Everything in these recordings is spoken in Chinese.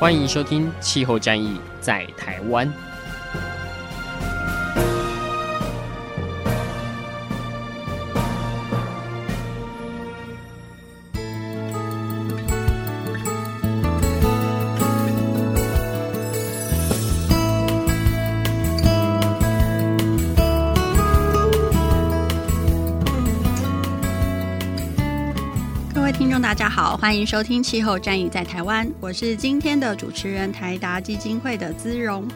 欢迎收听《气候战役在台湾》。迎收听《气候战役在台湾》，我是今天的主持人台达基金会的姿荣。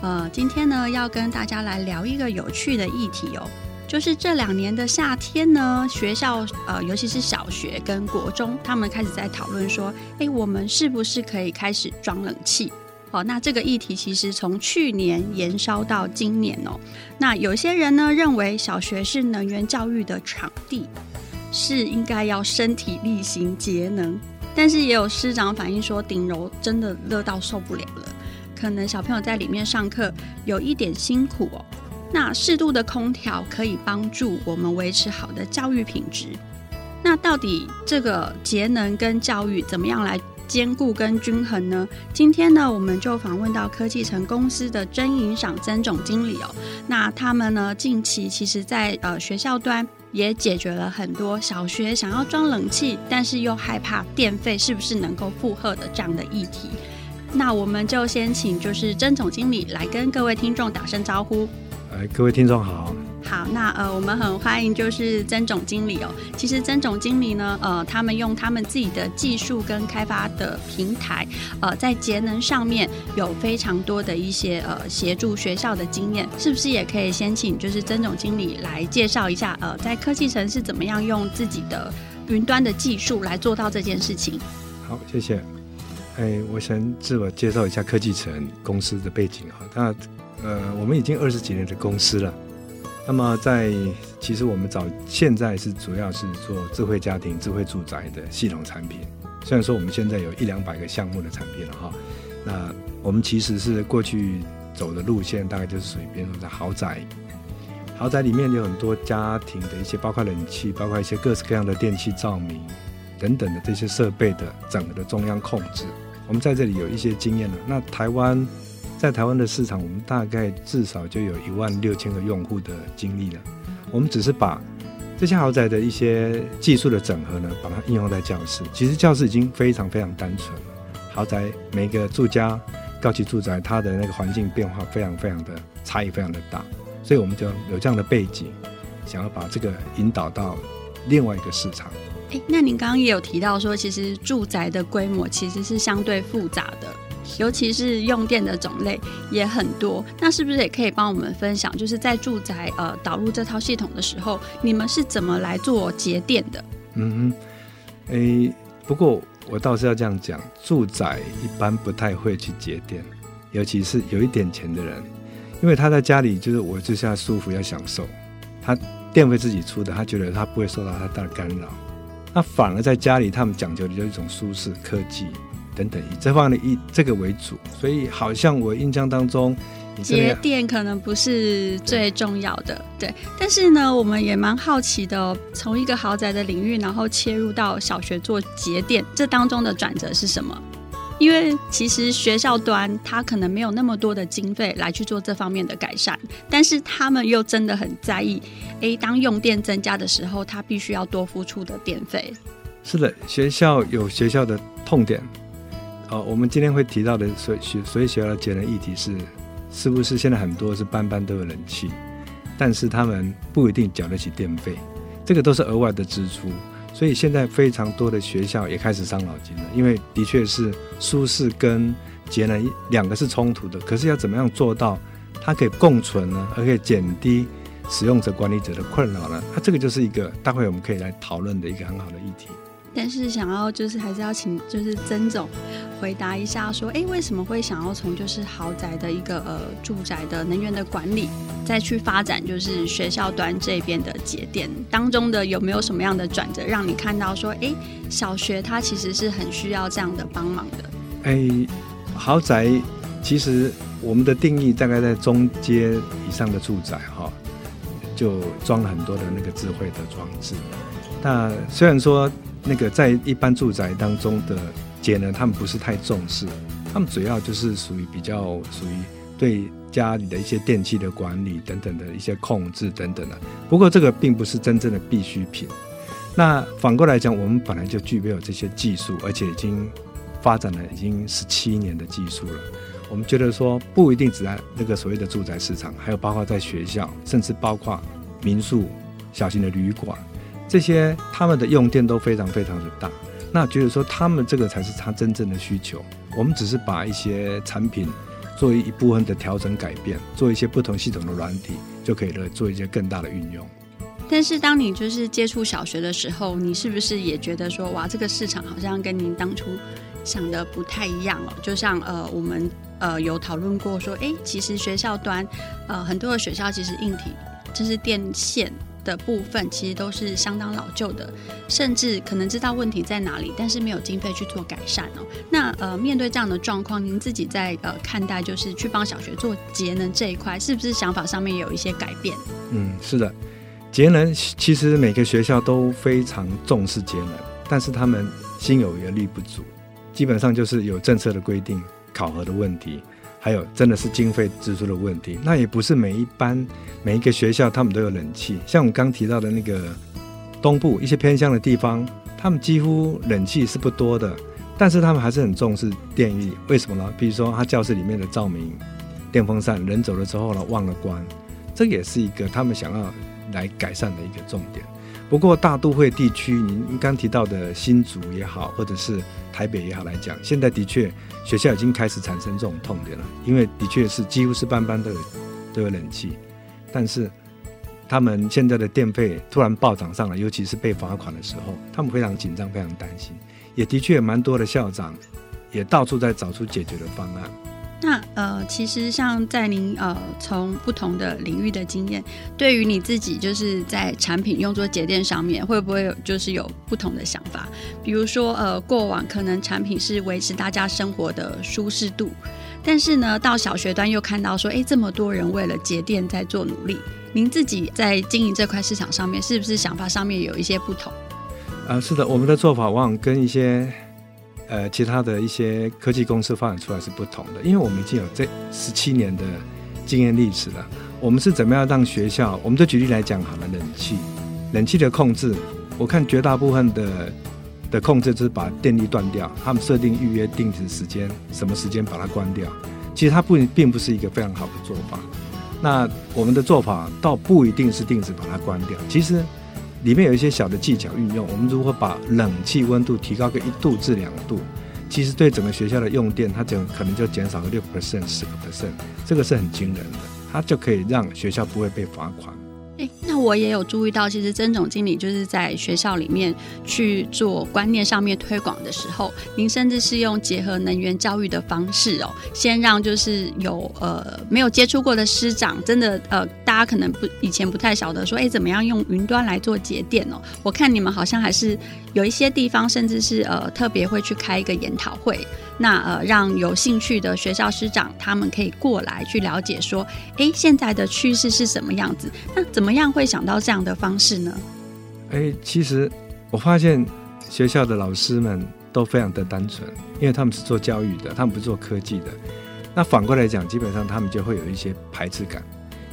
呃，今天呢要跟大家来聊一个有趣的议题哦，就是这两年的夏天呢，学校呃，尤其是小学跟国中，他们开始在讨论说，哎，我们是不是可以开始装冷气？哦，那这个议题其实从去年延烧到今年哦。那有些人呢认为小学是能源教育的场地。是应该要身体力行节能，但是也有师长反映说，顶楼真的热到受不了了，可能小朋友在里面上课有一点辛苦哦。那适度的空调可以帮助我们维持好的教育品质。那到底这个节能跟教育怎么样来兼顾跟均衡呢？今天呢，我们就访问到科技城公司的曾银赏曾总经理哦。那他们呢，近期其实在呃学校端。也解决了很多小学想要装冷气，但是又害怕电费是不是能够负荷的这样的议题。那我们就先请就是曾总经理来跟各位听众打声招呼。哎，各位听众好。好，那呃，我们很欢迎就是曾总经理哦。其实曾总经理呢，呃，他们用他们自己的技术跟开发的平台，呃，在节能上面有非常多的一些呃协助学校的经验，是不是也可以先请就是曾总经理来介绍一下，呃，在科技城是怎么样用自己的云端的技术来做到这件事情？好，谢谢。哎，我先自我介绍一下科技城公司的背景哈。那呃，我们已经二十几年的公司了。那么在其实我们早现在是主要是做智慧家庭、智慧住宅的系统产品。虽然说我们现在有一两百个项目的产品了哈，那我们其实是过去走的路线，大概就是属于比如说在豪宅，豪宅里面有很多家庭的一些，包括冷气，包括一些各式各样的电器、照明等等的这些设备的整个的中央控制。我们在这里有一些经验了。那台湾。在台湾的市场，我们大概至少就有一万六千个用户的经历了。我们只是把这些豪宅的一些技术的整合呢，把它应用在教室。其实教室已经非常非常单纯。豪宅每个住家高级住宅，它的那个环境变化非常非常的差异非常的大，所以我们就有这样的背景，想要把这个引导到另外一个市场。诶，那您刚刚也有提到说，其实住宅的规模其实是相对复杂的。尤其是用电的种类也很多，那是不是也可以帮我们分享？就是在住宅呃导入这套系统的时候，你们是怎么来做节电的？嗯哼，诶，不过我倒是要这样讲，住宅一般不太会去节电，尤其是有一点钱的人，因为他在家里就是我就是要舒服要享受，他电费自己出的，他觉得他不会受到太大的干扰，那反而在家里他们讲究的就是一种舒适科技。等等，以这方面以这个为主，所以好像我印象当中，节电可能不是最重要的，对。对，但是呢，我们也蛮好奇的哦，从一个豪宅的领域，然后切入到小学做节电，这当中的转折是什么？因为其实学校端他可能没有那么多的经费来去做这方面的改善，但是他们又真的很在意，诶，当用电增加的时候，他必须要多付出的电费。是的，学校有学校的痛点。哦，我们今天会提到的，所以学所以学校的节能议题是，是不是现在很多是班班都有冷气，但是他们不一定缴得起电费，这个都是额外的支出，所以现在非常多的学校也开始伤脑筋了，因为的确是舒适跟节能两个是冲突的，可是要怎么样做到它可以共存呢？而可以减低使用者管理者的困扰呢？那这个就是一个待会我们可以来讨论的一个很好的议题。但是想要就是还是要请就是曾总回答一下，说，哎，为什么会想要从就是豪宅的一个呃住宅的能源的管理，再去发展就是学校端这边的节点当中的有没有什么样的转折，让你看到说，哎，小学它其实是很需要这样的帮忙的。哎，豪宅其实我们的定义大概在中阶以上的住宅哈，就装了很多的那个智慧的装置。那虽然说那个在一般住宅当中的节能，他们不是太重视，他们主要就是属于比较属于对家里的一些电器的管理等等的一些控制等等的。不过这个并不是真正的必需品。那反过来讲，我们本来就具备有这些技术，而且已经发展了已经十七年的技术了。我们觉得说不一定只在那个所谓的住宅市场，还有包括在学校，甚至包括民宿、小型的旅馆。这些他们的用电都非常非常的大，那觉得说他们这个才是他真正的需求。我们只是把一些产品做一部分的调整改变，做一些不同系统的软体，就可以了做一些更大的运用。但是当你就是接触小学的时候，你是不是也觉得说，哇，这个市场好像跟您当初想的不太一样哦？就像呃，我们呃有讨论过说，哎，其实学校端呃很多的学校其实硬体就是电线。的部分其实都是相当老旧的，甚至可能知道问题在哪里，但是没有经费去做改善哦。那呃，面对这样的状况，您自己在呃看待，就是去帮小学做节能这一块，是不是想法上面有一些改变？嗯，是的，节能其实每个学校都非常重视节能，但是他们心有余力不足，基本上就是有政策的规定、考核的问题。还有，真的是经费支出的问题。那也不是每一班、每一个学校他们都有冷气。像我们刚提到的那个东部一些偏乡的地方，他们几乎冷气是不多的，但是他们还是很重视电力。为什么呢？比如说，他教室里面的照明、电风扇，人走了之后呢，忘了关，这个也是一个他们想要来改善的一个重点。不过大都会地区，您刚提到的新竹也好，或者是台北也好来讲，现在的确学校已经开始产生这种痛点了，因为的确是几乎是班班都有都有冷气，但是他们现在的电费突然暴涨上来，尤其是被罚款的时候，他们非常紧张，非常担心，也的确蛮多的校长也到处在找出解决的方案。那呃，其实像在您呃从不同的领域的经验，对于你自己就是在产品用作节电上面，会不会有就是有不同的想法？比如说呃，过往可能产品是维持大家生活的舒适度，但是呢，到小学端又看到说，哎，这么多人为了节电在做努力，您自己在经营这块市场上面，是不是想法上面有一些不同？啊、呃，是的，我们的做法往往跟一些。呃，其他的一些科技公司发展出来是不同的，因为我们已经有这十七年的经验历史了。我们是怎么样让学校？我们就举例来讲好了，冷气，冷气的控制，我看绝大部分的的控制就是把电力断掉，他们设定预约定时时间，什么时间把它关掉。其实它不并不是一个非常好的做法。那我们的做法倒不一定是定时把它关掉，其实。里面有一些小的技巧运用，我们如何把冷气温度提高个一度至两度，其实对整个学校的用电，它就可能就减少个六 percent、十个 percent，这个是很惊人的，它就可以让学校不会被罚款。诶，那我也有注意到，其实曾总经理就是在学校里面去做观念上面推广的时候，您甚至是用结合能源教育的方式哦，先让就是有呃没有接触过的师长，真的呃大家可能不以前不太晓得说，诶，怎么样用云端来做节电哦？我看你们好像还是有一些地方，甚至是呃特别会去开一个研讨会。那呃，让有兴趣的学校师长他们可以过来去了解，说，哎，现在的趋势是什么样子？那怎么样会想到这样的方式呢？哎，其实我发现学校的老师们都非常的单纯，因为他们是做教育的，他们不做科技的。那反过来讲，基本上他们就会有一些排斥感，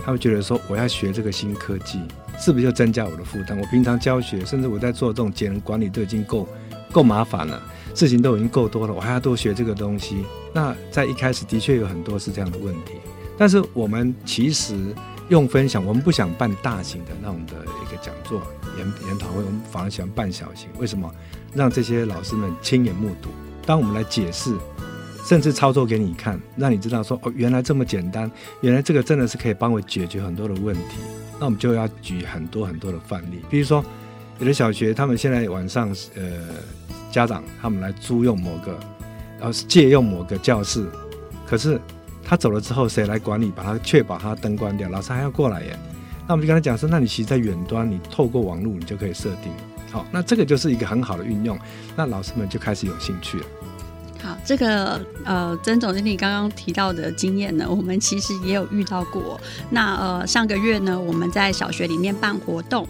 他们觉得说，我要学这个新科技，是不是就增加我的负担？我平常教学，甚至我在做这种节能管理都已经够够麻烦了。事情都已经够多了，我还要多学这个东西。那在一开始的确有很多是这样的问题，但是我们其实用分享，我们不想办大型的那种的一个讲座、研研讨会，我们反而喜欢办小型。为什么？让这些老师们亲眼目睹，当我们来解释，甚至操作给你看，让你知道说哦，原来这么简单，原来这个真的是可以帮我解决很多的问题。那我们就要举很多很多的范例，比如说有的小学，他们现在晚上呃。家长他们来租用某个呃借用某个教室，可是他走了之后，谁来管理？把他确保他灯关掉，老师还要过来耶。那我们就跟他讲说，那你其实在远端，你透过网络，你就可以设定。好，那这个就是一个很好的运用，那老师们就开始有兴趣了。好，这个呃，曾总经理刚刚提到的经验呢，我们其实也有遇到过。那呃，上个月呢，我们在小学里面办活动，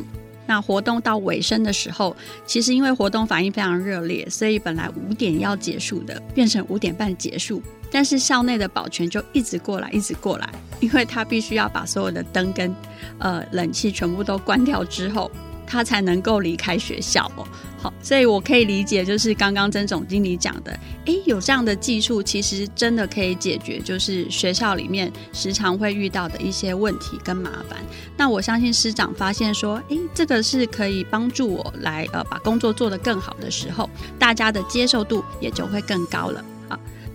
那活动到尾声的时候，其实因为活动反应非常热烈，所以本来五点要结束的，变成五点半结束。但是校内的保全就一直过来，一直过来，因为他必须要把所有的灯跟呃冷气全部都关掉之后，他才能够离开学校哦。好，所以我可以理解，就是刚刚曾总经理讲的，诶，有这样的技术，其实真的可以解决，就是学校里面时常会遇到的一些问题跟麻烦。那我相信师长发现说，诶，这个是可以帮助我来呃把工作做得更好的时候，大家的接受度也就会更高了。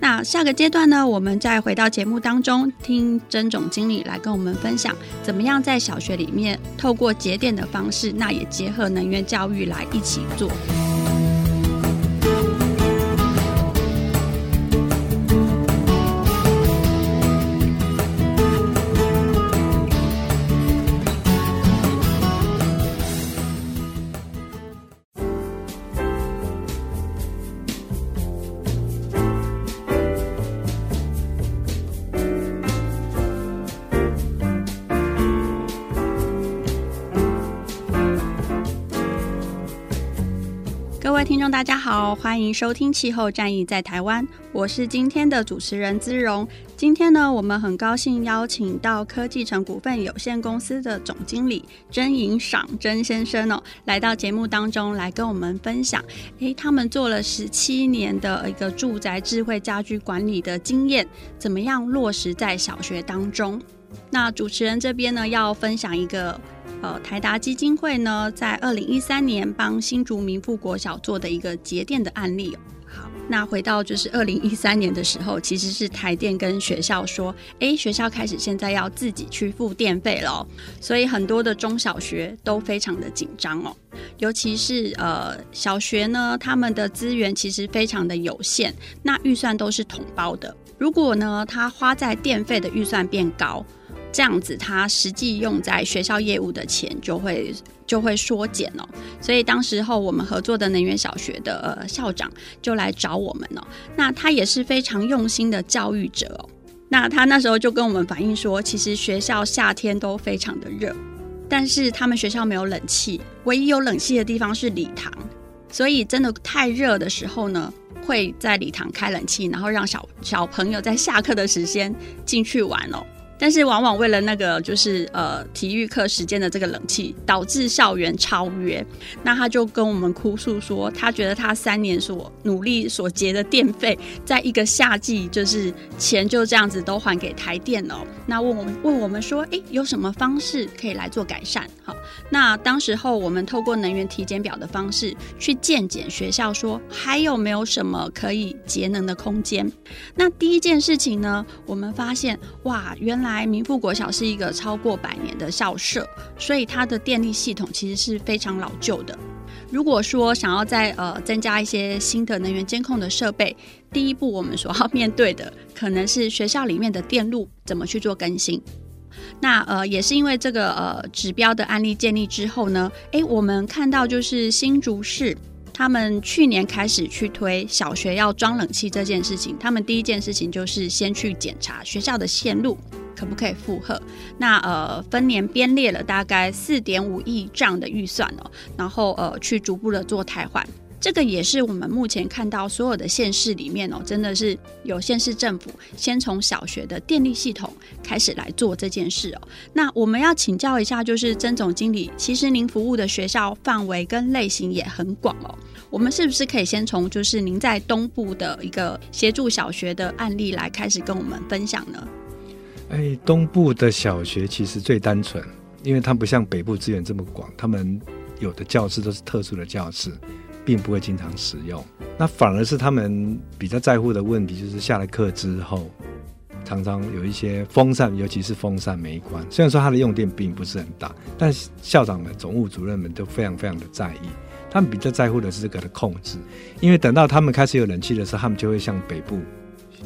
那下个阶段呢，我们再回到节目当中，听曾总经理来跟我们分享，怎么样在小学里面透过节点的方式，那也结合能源教育来一起做。大家好，欢迎收听《气候战役在台湾》，我是今天的主持人姿荣。今天呢，我们很高兴邀请到科技城股份有限公司的总经理甄银赏甄先生哦，来到节目当中来跟我们分享。诶，他们做了十七年的一个住宅智慧家居管理的经验，怎么样落实在小学当中？那主持人这边呢，要分享一个。呃，台达基金会呢，在二零一三年帮新竹民富国小做的一个节电的案例。好，那回到就是二零一三年的时候，其实是台电跟学校说，哎，学校开始现在要自己去付电费了，所以很多的中小学都非常的紧张哦。尤其是呃小学呢，他们的资源其实非常的有限，那预算都是统包的。如果呢，他花在电费的预算变高。这样子，他实际用在学校业务的钱就会就会缩减哦。所以当时候我们合作的能源小学的、校长就来找我们哦。那他也是非常用心的教育者哦。那他那时候就跟我们反映说，其实学校夏天都非常的热，但是他们学校没有冷气，唯一有冷气的地方是礼堂。所以真的太热的时候呢，会在礼堂开冷气，然后让小小朋友在下课的时间进去玩哦。但是往往为了那个就是呃体育课时间的这个冷气，导致校园超约。那他就跟我们哭诉说，他觉得他三年所努力所结的电费，在一个夏季就是钱就这样子都还给台电了。那问我们问我们说，诶，有什么方式可以来做改善？好，那当时候我们透过能源体检表的方式去健检学校，说还有没有什么可以节能的空间？那第一件事情呢，我们发现哇，原来民富国小是一个超过百年的校舍，所以它的电力系统其实是非常老旧的。如果说想要再呃增加一些新的能源监控的设备，第一步我们所要面对的可能是学校里面的电路怎么去做更新。那呃也是因为这个呃指标的案例建立之后呢，诶，我们看到就是新竹市。他们去年开始去推小学要装冷气这件事情，他们第一件事情就是先去检查学校的线路可不可以负荷。那呃分年编列了大概四点五亿这样的预算哦，然后呃去逐步的做汰换。这个也是我们目前看到所有的县市里面哦，真的是有县市政府先从小学的电力系统开始来做这件事哦。那我们要请教一下，就是曾总经理，其实您服务的学校范围跟类型也很广哦。我们是不是可以先从就是您在东部的一个协助小学的案例来开始跟我们分享呢？哎，东部的小学其实最单纯，因为它不像北部资源这么广，他们有的教室都是特殊的教室。并不会经常使用，那反而是他们比较在乎的问题，就是下了课之后，常常有一些风扇，尤其是风扇没关。虽然说它的用电并不是很大，但校长们、总务主任们都非常非常的在意。他们比较在乎的是这个的控制，因为等到他们开始有冷气的时候，他们就会向北部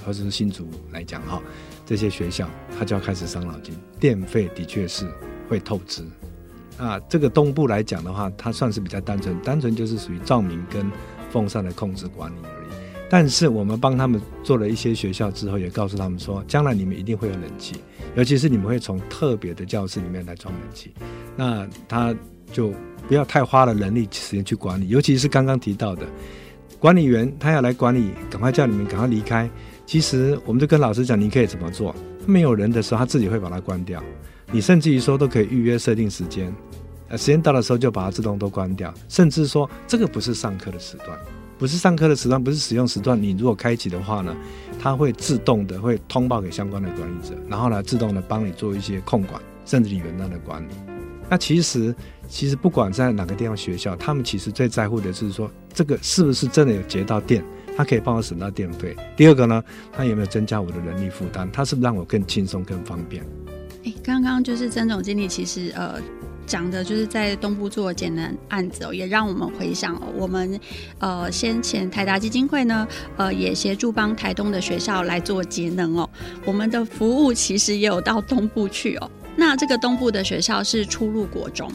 或者是新竹来讲哈，这些学校他就要开始伤脑筋，电费的确是会透支。啊，这个东部来讲的话，它算是比较单纯，单纯就是属于照明跟风扇的控制管理而已。但是我们帮他们做了一些学校之后，也告诉他们说，将来你们一定会有冷气，尤其是你们会从特别的教室里面来装冷气，那他就不要太花了人力时间去管理，尤其是刚刚提到的管理员，他要来管理，赶快叫你们赶快离开。其实我们就跟老师讲，你可以怎么做？没有人的时候，他自己会把它关掉。你甚至于说都可以预约设定时间。呃，时间到的时候就把它自动都关掉，甚至说这个不是上课的时段，不是上课的时段，不是使用时段。你如果开启的话呢，它会自动的会通报给相关的管理者，然后呢，自动的帮你做一些控管，甚至你原来的管理。那其实，其实不管在哪个地方学校，他们其实最在乎的是说，这个是不是真的有节到电，它可以帮我省到电费。第二个呢，它有没有增加我的人力负担？它是不是让我更轻松、更方便？诶，刚刚就是曾总经理，其实呃。讲的就是在东部做节能案子哦，也让我们回想哦，我们呃先前台达基金会呢，呃也协助帮台东的学校来做节能哦，我们的服务其实也有到东部去哦。那这个东部的学校是初入国中。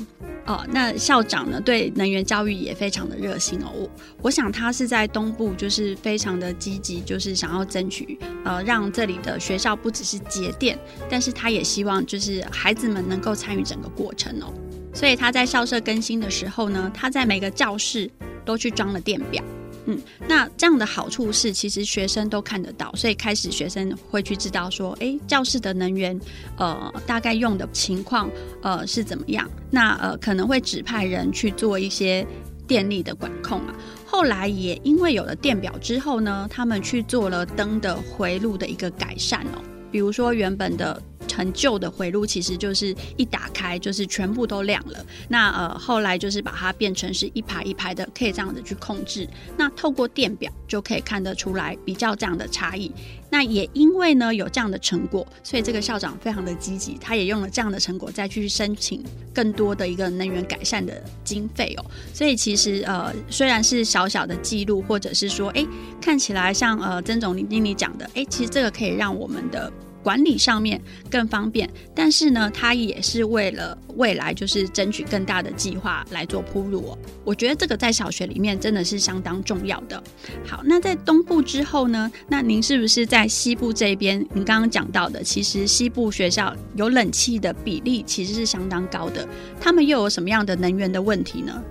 哦，那校长呢，对能源教育也非常的热心哦。我我想他是在东部，就是非常的积极，就是想要争取呃，让这里的学校不只是节电，但是他也希望就是孩子们能够参与整个过程哦。所以他在校舍更新的时候呢，他在每个教室都去装了电表。嗯，那这样的好处是，其实学生都看得到，所以开始学生会去知道说，诶，教室的能源，呃，大概用的情况，呃，是怎么样？那呃，可能会指派人去做一些电力的管控啊。后来也因为有了电表之后呢，他们去做了灯的回路的一个改善哦，比如说原本的。很旧的回路其实就是一打开就是全部都亮了。那呃后来就是把它变成是一排一排的，可以这样子去控制。那透过电表就可以看得出来比较这样的差异。那也因为呢有这样的成果，所以这个校长非常的积极，他也用了这样的成果再去申请更多的一个能源改善的经费哦。所以其实呃虽然是小小的记录，或者是说哎看起来像呃曾总经理讲的，哎其实这个可以让我们的。管理上面更方便，但是呢，它也是为了未来就是争取更大的计划来做铺路哦。我觉得这个在小学里面真的是相当重要的。好，那在东部之后呢？那您是不是在西部这边？您刚刚讲到的，其实西部学校有冷气的比例其实是相当高的。他们又有什么样的能源的问题呢？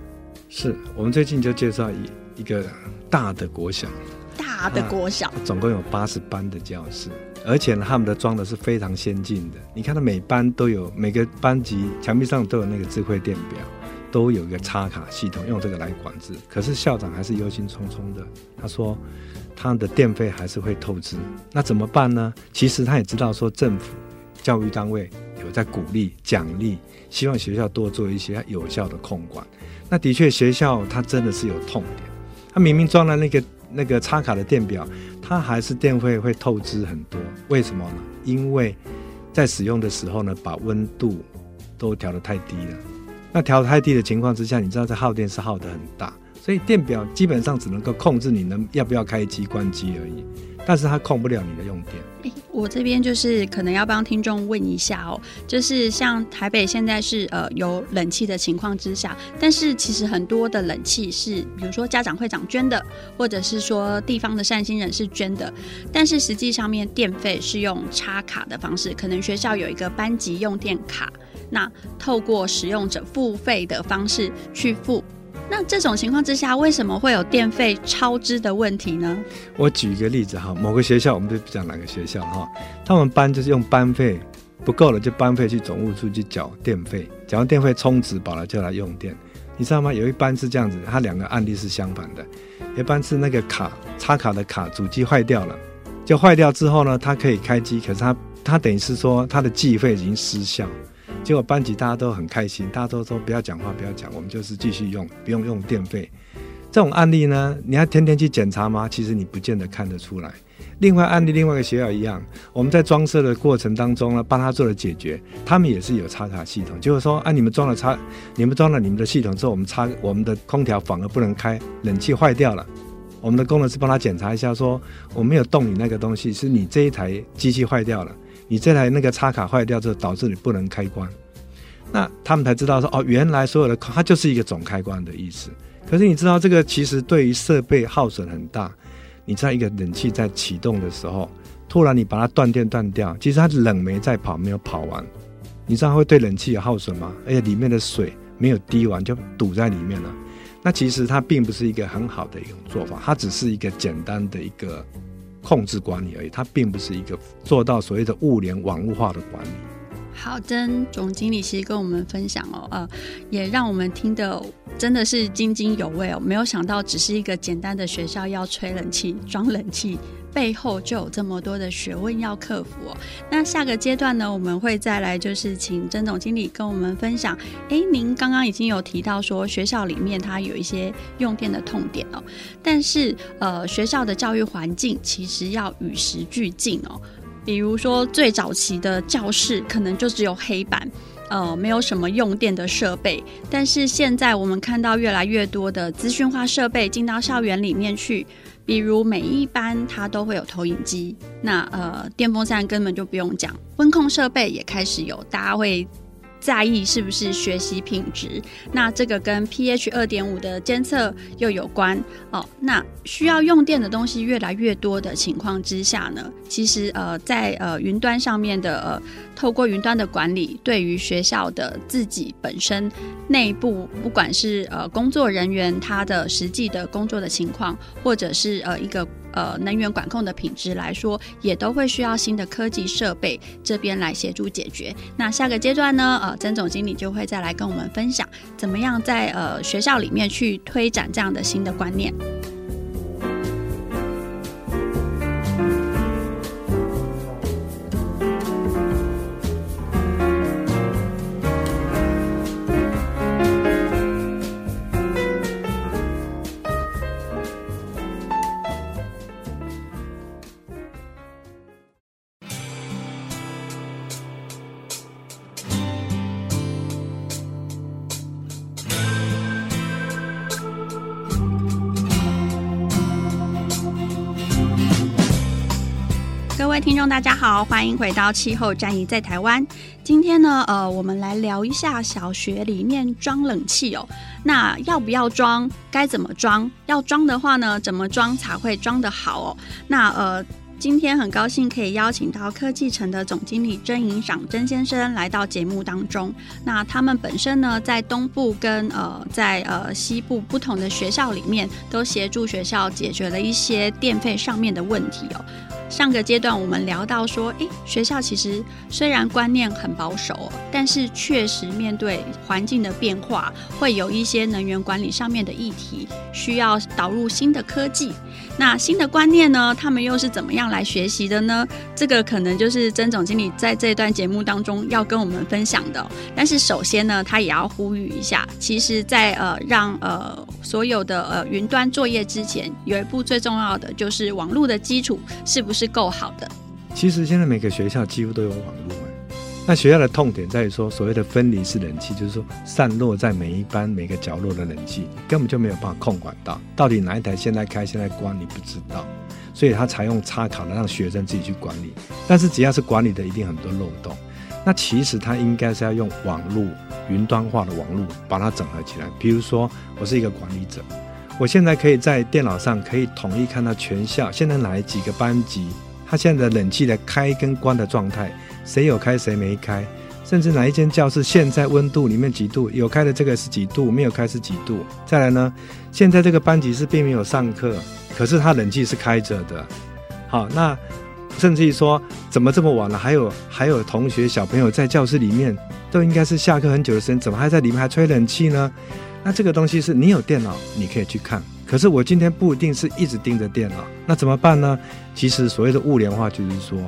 是我们最近就介绍一一个大的国小，大的国小，总共有八十班的教室。而且呢，他们的装的是非常先进的。你看，他每班都有每个班级墙壁上都有那个智慧电表，都有一个插卡系统，用这个来管制。可是校长还是忧心忡忡的，他说他的电费还是会透支。那怎么办呢？其实他也知道说，政府教育单位有在鼓励奖励，希望学校多做一些有效的控管。那的确，学校它真的是有痛点。他明明装了那个那个插卡的电表。它还是电费会透支很多，为什么呢？因为在使用的时候呢，把温度都调得太低了。那调得太低的情况之下，你知道这耗电是耗得很大，所以电表基本上只能够控制你能要不要开机关机而已。但是它控不了你的用电。欸，我这边就是可能要帮听众问一下哦，就是像台北现在是呃有冷气的情况之下，但是其实很多的冷气是，比如说家长会长捐的，或者是说地方的善心人士捐的，但是实际上面电费是用插卡的方式，可能学校有一个班级用电卡，那透过使用者付费的方式去付。那这种情况之下，为什么会有电费超支的问题呢？我举一个例子哈，某个学校，我们就不讲哪个学校哈，他们班就是用班费不够了，就班费去总务处去缴电费，缴完电费充值饱了就来用电，你知道吗？有一班是这样子，他两个案例是相反的，一班是那个卡插卡的卡主机坏掉了，就坏掉之后呢，它可以开机，可是它它等于是说它的计费已经失效。结果班级大家都很开心，大家都说不要讲话，不要讲，我们就是继续用，不用用电费。这种案例呢，你要天天去检查吗？其实你不见得看得出来。另外案例，另外一个学校一样，我们在装设的过程当中呢，帮他做了解决，他们也是有插卡系统，就是说啊，你们装了插，你们装了你们的系统之后，我们插我们的空调反而不能开，冷气坏掉了，我们的工程师帮他检查一下说，说我没有动你那个东西，是你这一台机器坏掉了，你这台那个插卡坏掉之后导致你不能开关，那他们才知道说哦，原来所有的它就是一个总开关的意思。可是你知道这个其实对于设备耗损很大。你在一个冷气在启动的时候，突然你把它断电断掉，其实它冷媒在跑，没有跑完，你知道会对冷气有耗损吗？而且里面的水没有滴完就堵在里面了。那其实它并不是一个很好的一种做法，它只是一个简单的一个控制管理而已，它并不是一个做到所谓的物联网络化的管理。好，真总经理其实跟我们分享哦，呃，也让我们听得真的是津津有味哦。没有想到，只是一个简单的学校要吹冷气、装冷气，背后就有这么多的学问要克服哦。那下个阶段呢，我们会再来就是请曾总经理跟我们分享。哎，您刚刚已经有提到说学校里面它有一些用电的痛点哦，但是呃，学校的教育环境其实要与时俱进哦。比如说，最早期的教室可能就只有黑板，呃，没有什么用电的设备。但是现在我们看到越来越多的资讯化设备进到校园里面去，比如每一班它都会有投影机，那呃，电风扇根本就不用讲，温控设备也开始有，大家会。在意是不是学习品质？那这个跟 pH 二点五的监测又有关哦。那需要用电的东西越来越多的情况之下呢，其实呃，在呃云端上面的呃，透过云端的管理，对于学校的自己本身内部，不管是呃工作人员他的实际的工作的情况，或者是呃一个。呃，能源管控的品质来说，也都会需要新的科技设备这边来协助解决。那下个阶段呢，呃，曾总经理就会再来跟我们分享，怎么样在呃学校里面去推展这样的新的观念。各位听众，大家好，欢迎回到气候战役在台湾。今天呢，呃，我们来聊一下小学里面装冷气哦。那要不要装？该怎么装？要装的话呢，怎么装才会装得好哦？那呃，今天很高兴可以邀请到科技城的总经理曾营长曾先生来到节目当中。那他们本身呢，在东部跟呃在呃西部不同的学校里面，都协助学校解决了一些电费上面的问题哦。上个阶段我们聊到说，诶，学校其实虽然观念很保守，但是确实面对环境的变化，会有一些能源管理上面的议题，需要导入新的科技。那新的观念呢，他们又是怎么样来学习的呢？这个可能就是曾总经理在这段节目当中要跟我们分享的。但是首先呢，他也要呼吁一下，其实在，呃让呃所有的呃云端作业之前，有一步最重要的就是网络的基础是不？是够好的。其实现在每个学校几乎都有网络。那学校的痛点在于说，所谓的分离式冷气，就是说散落在每一班每个角落的冷气，根本就没有办法控管到，到底哪一台现在开现在关，你不知道。所以他采用插卡的，让学生自己去管理。但是只要是管理的，一定很多漏洞。那其实他应该是要用网络云端化的网络把它整合起来。比如说，我是一个管理者。我现在可以在电脑上可以统一看到全校现在哪几个班级，他现在的冷气的开跟关的状态，谁有开谁没开，甚至哪一间教室现在温度里面几度，有开的这个是几度，没有开是几度。再来呢，现在这个班级是并没有上课，可是他冷气是开着的。好，那甚至于说怎么这么晚了，还有还有同学小朋友在教室里面，都应该是下课很久的时间，怎么还在里面还吹冷气呢？那这个东西是你有电脑，你可以去看。可是我今天不一定是一直盯着电脑，那怎么办呢？其实所谓的物联化就是说，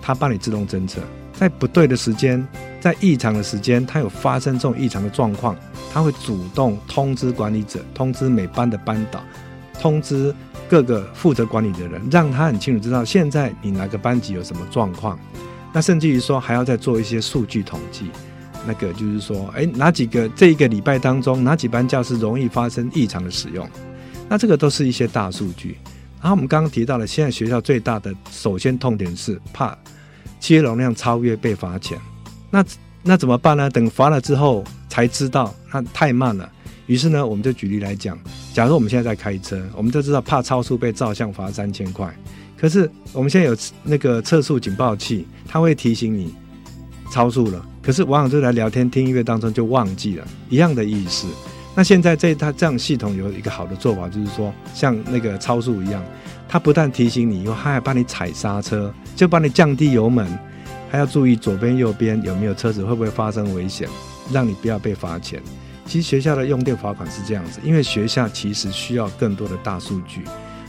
它帮你自动侦测，在不对的时间，在异常的时间，它有发生这种异常的状况，它会主动通知管理者，通知每班的班导，通知各个负责管理的人，让他很清楚知道现在你哪个班级有什么状况。那甚至于说还要再做一些数据统计，那个就是说，哎，哪几个这一个礼拜当中，哪几班教室容易发生异常的使用？那这个都是一些大数据。然后我们刚刚提到了，现在学校最大的首先痛点是怕接容量超越被罚钱。那那怎么办呢？等罚了之后才知道，那太慢了。于是呢，我们就举例来讲，假如我们现在在开车，我们就知道怕超速被照相罚三千块。可是我们现在有那个测速警报器，它会提醒你超速了。可是往往就在聊天、听音乐当中就忘记了，一样的意思。那现在这它这样系统有一个好的做法，就是说像那个超速一样，它不但提醒你，以后它还帮你踩刹车，就帮你降低油门，还要注意左边、右边有没有车子，会不会发生危险，让你不要被罚钱。其实学校的用电罚款是这样子，因为学校其实需要更多的大数据。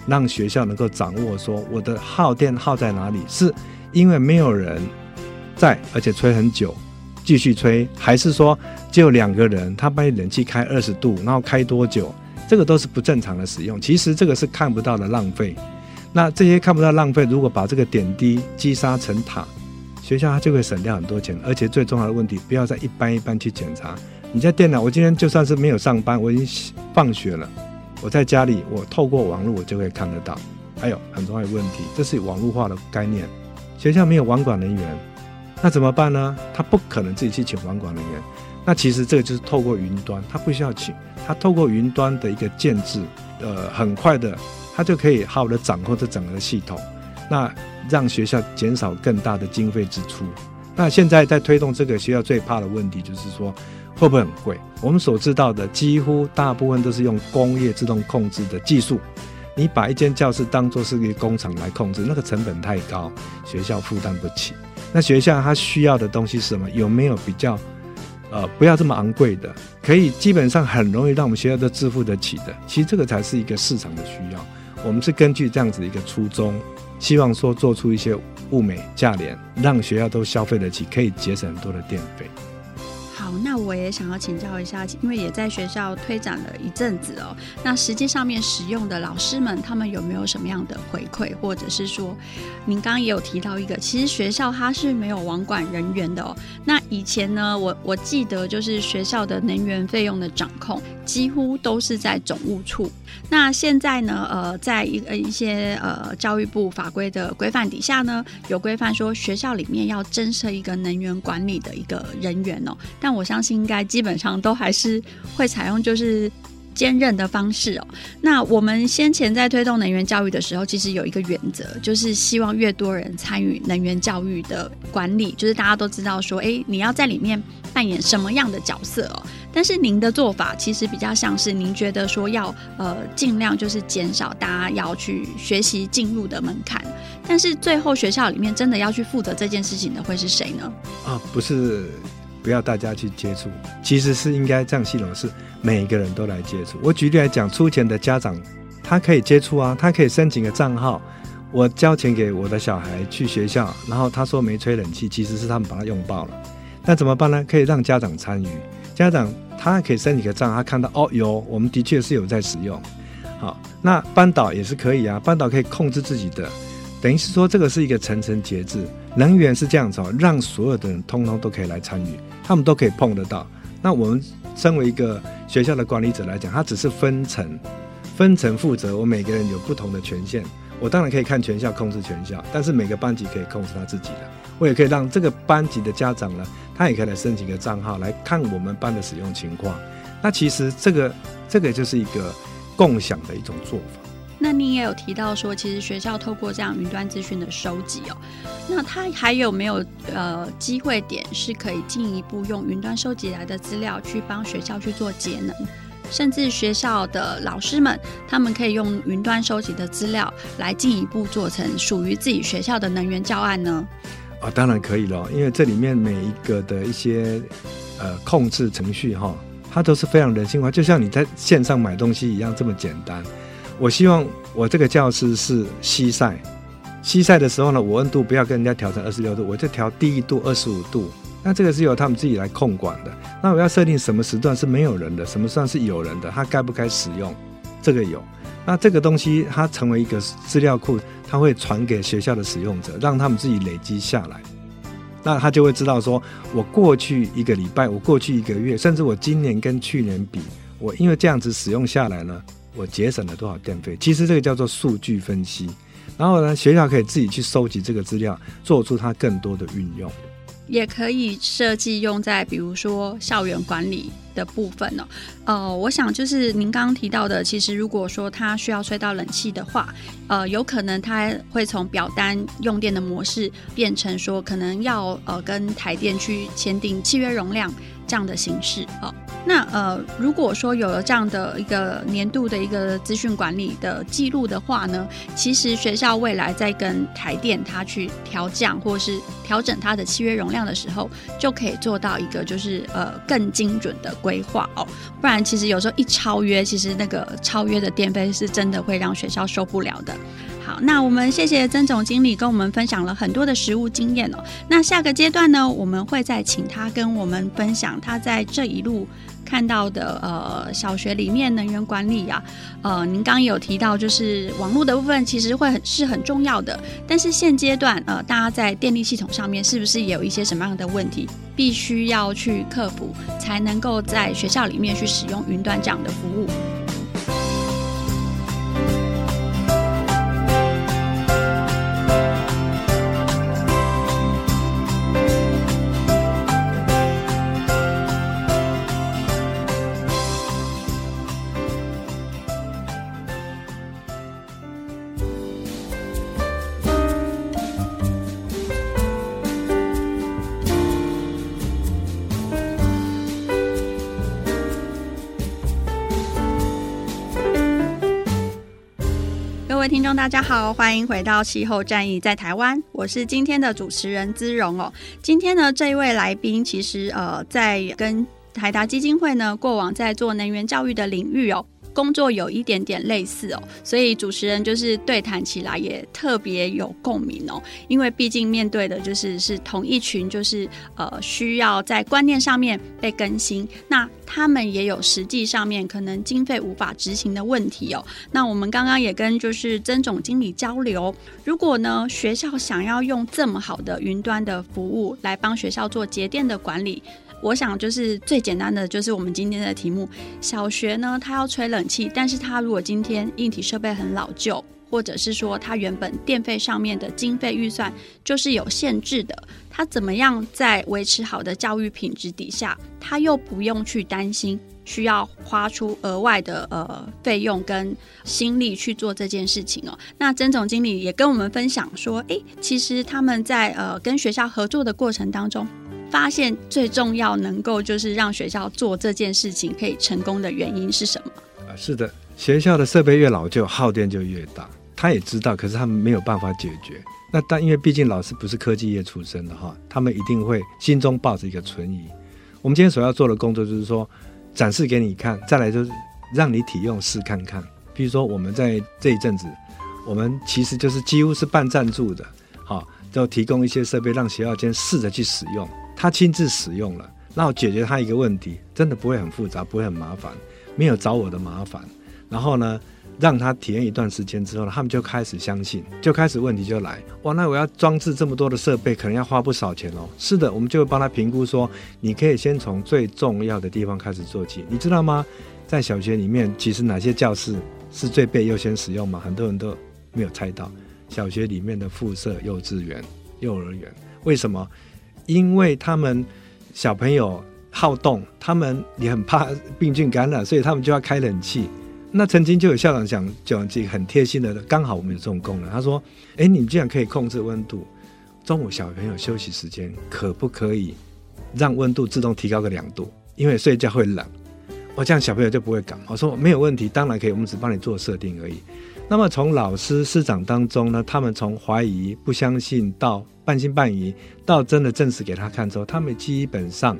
让学校能够掌握说我的耗电耗在哪里，是因为没有人在，而且吹很久，继续吹，还是说只有两个人，他把你冷气开二十度，然后开多久，这个都是不正常的使用。其实这个是看不到的浪费。那这些看不到浪费，如果把这个点滴积沙成塔，学校它就会省掉很多钱。而且最重要的问题，不要再一班一班去检查。你在电脑，我今天就算是没有上班，我已经放学了。我在家里，我透过网络，我就可以看得到。还有很重要的问题，这是网络化的概念。学校没有网管人员，那怎么办呢？他不可能自己去请网管人员。那其实这个就是透过云端，他不需要请，他透过云端的一个建置，呃，很快的，他就可以好好的掌控这整个系统。那让学校减少更大的经费支出。那现在在推动这个学校最怕的问题，就是说。会不会很贵？我们所知道的几乎大部分都是用工业自动控制的技术。你把一间教室当做是一个工厂来控制，那个成本太高，学校负担不起。那学校它需要的东西是什么？有没有比较呃不要这么昂贵的，可以基本上很容易让我们学校都支付得起的？其实这个才是一个市场的需要。我们是根据这样子的一个初衷，希望说做出一些物美价廉，让学校都消费得起，可以节省很多的电费。我也想要请教一下，因为也在学校推展了一阵子哦。那实际上面使用的老师们，他们有没有什么样的回馈，或者是说，您刚刚也有提到一个，其实学校它是没有网管人员的哦。那以前呢，我我记得就是学校的能源费用的掌控，几乎都是在总务处。那现在呢，呃，在一呃一些呃教育部法规的规范底下呢，有规范说学校里面要增设一个能源管理的一个人员哦，但我相信应该基本上都还是会采用就是兼任的方式哦。那我们先前在推动能源教育的时候，其实有一个原则，就是希望越多人参与能源教育的管理，就是大家都知道说，哎，你要在里面扮演什么样的角色哦。但是您的做法其实比较像是您觉得说要呃尽量就是减少大家要去学习进入的门槛，但是最后学校里面真的要去负责这件事情的会是谁呢？啊，不是。不要大家去接触，其实是应该这样系统是每一个人都来接触。我举例来讲，出钱的家长他可以接触啊，他可以申请个账号，我交钱给我的小孩去学校，然后他说没吹冷气，其实是他们把它用爆了。那怎么办呢？可以让家长参与，家长他可以申请个账，他看到哦有，我们的确是有在使用。好，那班导也是可以啊，班导可以控制自己的。等于是说，这个是一个层层节制，能源是这样子哦，让所有的人通通都可以来参与，他们都可以碰得到。那我们身为一个学校的管理者来讲，他只是分层，分层负责。我每个人有不同的权限，我当然可以看全校，控制全校，但是每个班级可以控制他自己的。我也可以让这个班级的家长呢，他也可以来申请个账号来看我们班的使用情况。那其实这个这个就是一个共享的一种做法。那你也有提到说，其实学校透过这样云端资讯的收集哦，那它还有没有呃机会点是可以进一步用云端收集来的资料去帮学校去做节能，甚至学校的老师们他们可以用云端收集的资料来进一步做成属于自己学校的能源教案呢？啊，当然可以了，因为这里面每一个的一些呃控制程序哈，它都是非常人性化，就像你在线上买东西一样这么简单。我希望我这个教室是西晒，西晒的时候呢，我温度不要跟人家调成二十六度，我就调低一度二十五度。那这个是由他们自己来控管的。那我要设定什么时段是没有人的，什么时段是有人的，他该不该使用？这个有。那这个东西它成为一个资料库，它会传给学校的使用者，让他们自己累积下来。那他就会知道说，我过去一个礼拜，我过去一个月，甚至我今年跟去年比，我因为这样子使用下来呢，我节省了多少电费？其实这个叫做数据分析。然后呢，学校可以自己去收集这个资料，做出它更多的运用。也可以设计用在比如说校园管理的部分呢、哦。呃，我想就是您刚刚提到的，其实如果说它需要吹到冷气的话，呃，有可能它会从表单用电的模式变成说，可能要呃跟台电去签订契约容量这样的形式哦。那呃，如果说有了这样的一个年度的一个资讯管理的记录的话呢，其实学校未来在跟台电它去调降或是调整它的契约容量的时候，就可以做到一个就是呃更精准的规划哦。不然其实有时候一超约，其实那个超约的电费是真的会让学校受不了的。好，那我们谢谢曾总经理跟我们分享了很多的实务经验哦。那下个阶段呢，我们会再请他跟我们分享他在这一路看到的呃小学里面能源管理呀，呃，您刚刚有提到就是网络的部分其实会很是很重要的，但是现阶段呃大家在电力系统上面是不是也有一些什么样的问题必须要去克服，才能够在学校里面去使用云端这样的服务？听众大家好，欢迎回到气候战役在台湾，我是今天的主持人姿荣哦。今天呢，这一位来宾其实呃，在跟台达基金会呢，过往在做能源教育的领域哦。工作有一点点类似哦，所以主持人就是对谈起来也特别有共鸣哦。因为毕竟面对的就是是同一群，就是呃需要在观念上面被更新，那他们也有实际上面可能经费无法执行的问题哦。那我们刚刚也跟就是曾总经理交流，如果呢学校想要用这么好的云端的服务来帮学校做节电的管理。我想就是最简单的，就是我们今天的题目。小学呢，它要吹冷气，但是它如果今天硬体设备很老旧，或者是说它原本电费上面的经费预算就是有限制的，它怎么样在维持好的教育品质底下，它又不用去担心需要花出额外的呃费用跟心力去做这件事情哦。那曾总经理也跟我们分享说，诶，其实他们在呃跟学校合作的过程当中。发现最重要能够就是让学校做这件事情可以成功的原因是什么？啊，是的，学校的设备越老旧，耗电就越大。他也知道，可是他们没有办法解决。那但因为毕竟老师不是科技业出身的哈，他们一定会心中抱着一个存疑。我们今天所要做的工作就是说，展示给你看，再来就是让你体用试看看。比如说我们在这一阵子，我们其实就是几乎是半赞助的，好，就提供一些设备让学校先试着去使用。他亲自使用了，然后解决他一个问题，真的不会很复杂，不会很麻烦，没有找我的麻烦。然后呢，让他体验一段时间之后呢，他们就开始相信，就开始问题就来。哇，那我要装置这么多的设备，可能要花不少钱哦。是的，我们就会帮他评估说，你可以先从最重要的地方开始做起。你知道吗？在小学里面，其实哪些教室是最被优先使用吗？很多人都没有猜到。小学里面的附设幼稚园、幼儿园，为什么？因为他们小朋友好动，他们也很怕病菌感染，所以他们就要开冷气。那曾经就有校长讲讲几个很贴心的，刚好我们有这种功能。他说：“哎，你们既然可以控制温度，中午小朋友休息时间可不可以让温度自动提高个两度？因为睡觉会冷，我这样小朋友就不会感冒。”我说：“没有问题，当然可以，我们只帮你做设定而已。”那么从老师师长当中呢，他们从怀疑、不相信到半信半疑，到真的证实给他看之后，他们基本上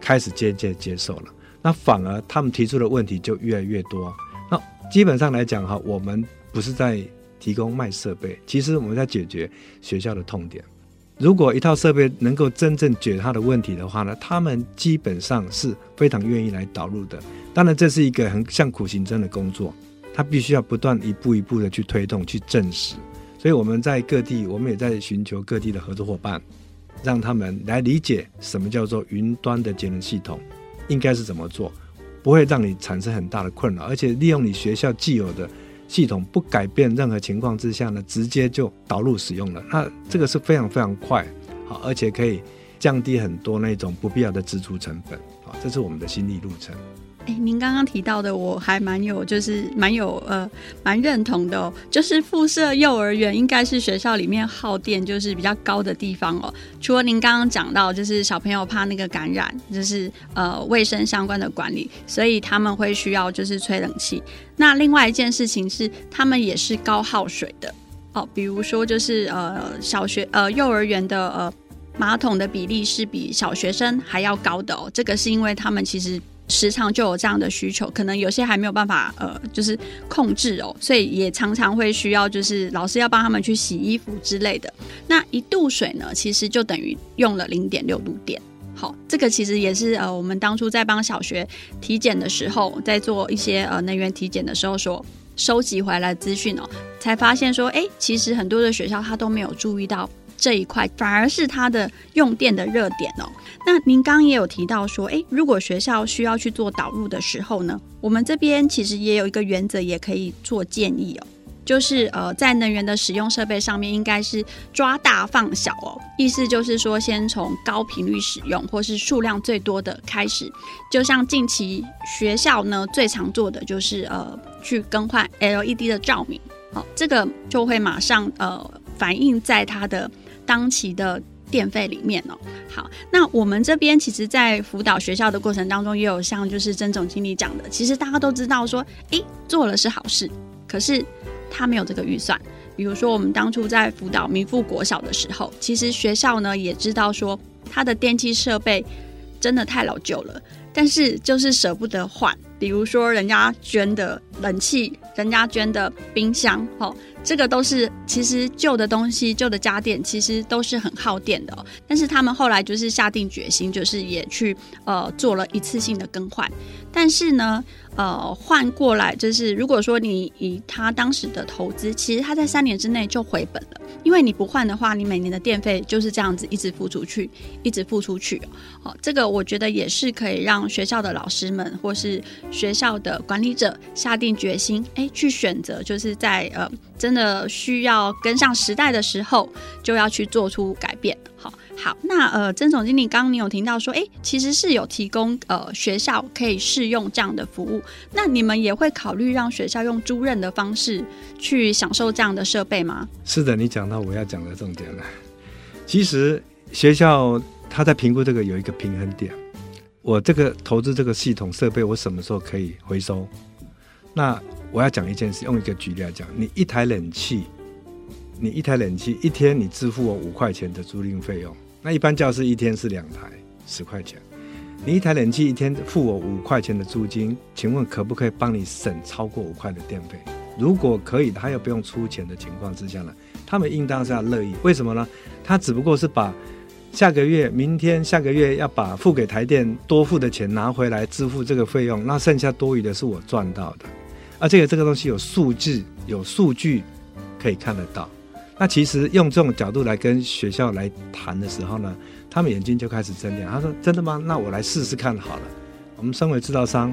开始渐渐接受了。那反而他们提出的问题就越来越多。那基本上来讲哈，我们不是在提供卖设备，其实我们在解决学校的痛点。如果一套设备能够真正解决他的问题的话呢，他们基本上是非常愿意来导入的。当然，这是一个很像苦行僧的工作。它必须要不断一步一步的去推动、去证实。所以我们在各地，我们也在寻求各地的合作伙伴，让他们来理解什么叫做云端的节能系统，应该是怎么做，不会让你产生很大的困扰，而且利用你学校既有的系统，不改变任何情况之下呢，直接就导入使用了。那这个是非常非常快，好，而且可以降低很多那种不必要的支出成本，好，这是我们的心理路程。哎，您刚刚提到的，我还蛮有，就是蛮有呃，蛮认同的哦。就是附设幼儿园应该是学校里面耗电就是比较高的地方哦。除了您刚刚讲到，就是小朋友怕那个感染，就是呃卫生相关的管理，所以他们会需要就是吹冷气。那另外一件事情是，他们也是高耗水的哦。比如说就是呃小学呃幼儿园的呃马桶的比例是比小学生还要高的哦。这个是因为他们其实。时常就有这样的需求，可能有些还没有办法，呃，就是控制哦，所以也常常会需要，就是老师要帮他们去洗衣服之类的。那一度水呢，其实就等于用了零点六度电。好，这个其实也是呃，我们当初在帮小学体检的时候，在做一些呃能源体检的时候说收集回来资讯哦，才发现说，哎，其实很多的学校他都没有注意到。这一块反而是它的用电的热点哦。那您刚刚也有提到说，诶，如果学校需要去做导入的时候呢，我们这边其实也有一个原则，也可以做建议哦，就是呃，在能源的使用设备上面，应该是抓大放小哦。意思就是说，先从高频率使用或是数量最多的开始。就像近期学校呢最常做的就是呃，去更换 LED 的照明，好，这个就会马上呃反映在它的。当期的电费里面哦，好，那我们这边其实，在辅导学校的过程当中，也有像就是曾总经理讲的，其实大家都知道说，诶，做了是好事，可是他没有这个预算。比如说，我们当初在辅导民富国小的时候，其实学校呢也知道说，他的电气设备真的太老旧了，但是就是舍不得换。比如说，人家捐的冷气，人家捐的冰箱，哦。这个都是其实旧的东西，旧的家电其实都是很耗电的。但是他们后来就是下定决心，就是也去呃做了一次性的更换。但是呢，呃换过来就是如果说你以他当时的投资，其实他在三年之内就回本了。因为你不换的话，你每年的电费就是这样子一直付出去，一直付出去。好，这个我觉得也是可以让学校的老师们或是学校的管理者下定决心，哎，去选择，就是在呃真的需要跟上时代的时候，就要去做出改变。好。好，那呃，曾总经理，刚刚你有听到说，哎，其实是有提供呃学校可以试用这样的服务，那你们也会考虑让学校用租赁的方式去享受这样的设备吗？是的，你讲到我要讲的重点了。其实学校他在评估这个有一个平衡点，我这个投资这个系统设备，我什么时候可以回收？那我要讲一件事，用一个举例来讲，你一台冷气，你一台冷气一天你支付我五块钱的租赁费用。那一般教室一天是两台，十块钱。你一台冷气一天付我五块钱的租金，请问可不可以帮你省超过五块的电费？如果可以，他又不用出钱的情况之下呢，他们应当是要乐意。为什么呢？他只不过是把下个月、明天、下个月要把付给台电多付的钱拿回来支付这个费用，那剩下多余的是我赚到的。而且这个东西有数据，有数据可以看得到。那其实用这种角度来跟学校来谈的时候呢，他们眼睛就开始睁亮。他说：“真的吗？那我来试试看好了。”我们身为制造商，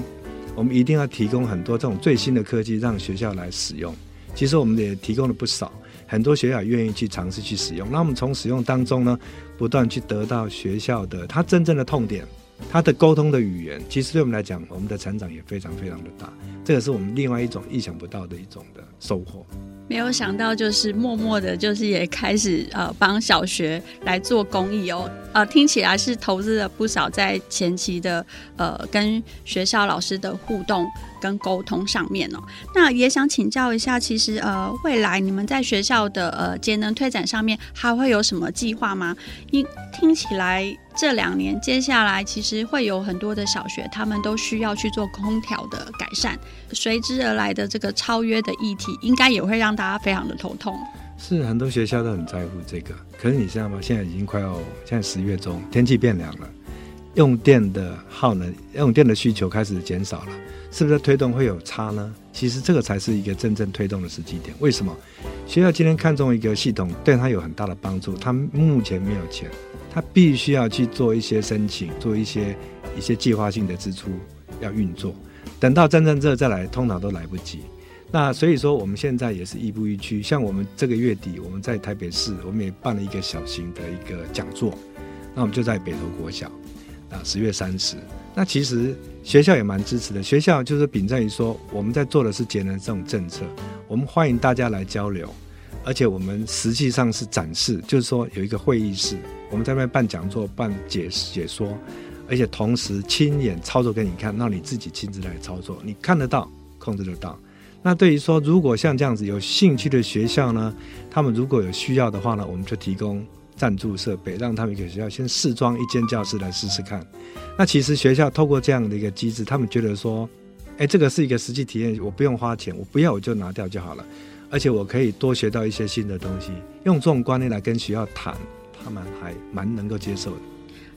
我们一定要提供很多这种最新的科技让学校来使用。其实我们也提供了不少，很多学校愿意去尝试去使用。那我们从使用当中呢，不断去得到学校的他真正的痛点，他的沟通的语言。其实对我们来讲，我们的成长也非常非常的大。这个是我们另外一种意想不到的一种的收获。没有想到，就是默默的，就是也开始呃帮小学来做公益哦，呃听起来是投资了不少在前期的呃跟学校老师的互动跟沟通上面哦。那也想请教一下，其实呃未来你们在学校的呃节能推展上面还会有什么计划吗？因听起来这两年接下来其实会有很多的小学，他们都需要去做空调的改善，随之而来的这个超约的议题，应该也会让大家非常的头痛。是很多学校都很在乎这个，可是你知道吗？现在已经快要现在十月中，天气变凉了，用电的耗能、用电的需求开始减少了，是不是推动会有差呢？其实这个才是一个真正推动的时机点。为什么？学校今天看中一个系统，对他有很大的帮助。他目前没有钱，他必须要去做一些申请，做一些一些计划性的支出要运作。等到真正这再来，通常都来不及。那所以说，我们现在也是亦步亦趋。像我们这个月底，我们在台北市，我们也办了一个小型的一个讲座。那我们就在北投国小，啊，十月三十。那其实学校也蛮支持的。学校就是秉在于说，我们在做的是节能这种政策，我们欢迎大家来交流，而且我们实际上是展示，就是说有一个会议室，我们在那边办讲座、办解解说，而且同时亲眼操作给你看，让你自己亲自来操作，你看得到，控制得到。那对于说，如果像这样子有兴趣的学校呢，他们如果有需要的话呢，我们就提供赞助设备，让他们给学校先试装一间教室来试试看。那其实学校透过这样的一个机制，他们觉得说，哎，这个是一个实际体验，我不用花钱，我不要我就拿掉就好了，而且我可以多学到一些新的东西。用这种观念来跟学校谈，他们还蛮能够接受的。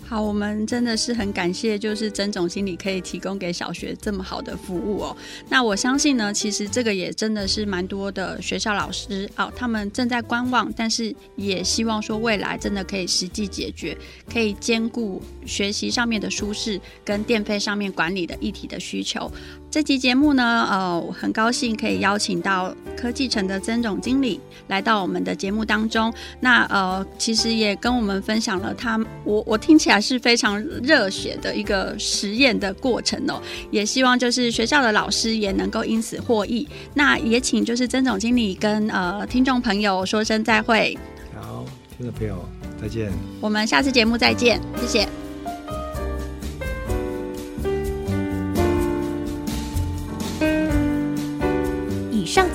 好，我们真的是很感谢，就是曾总经理可以提供给小学这么好的服务哦。那我相信呢，其实这个也真的是蛮多的学校老师哦，他们正在观望，但是也希望说未来真的可以实际解决，可以兼顾学习上面的舒适跟电费上面管理的一体的需求。这期节目呢，呃，我很高兴可以邀请到科技城的曾总经理来到我们的节目当中。那呃，其实也跟我们分享了他，我我听起来是非常热血的一个实验的过程哦。也希望就是学校的老师也能够因此获益。那也请就是曾总经理跟呃听众朋友说声再会。好，听众朋友再见。我们下次节目再见，谢谢。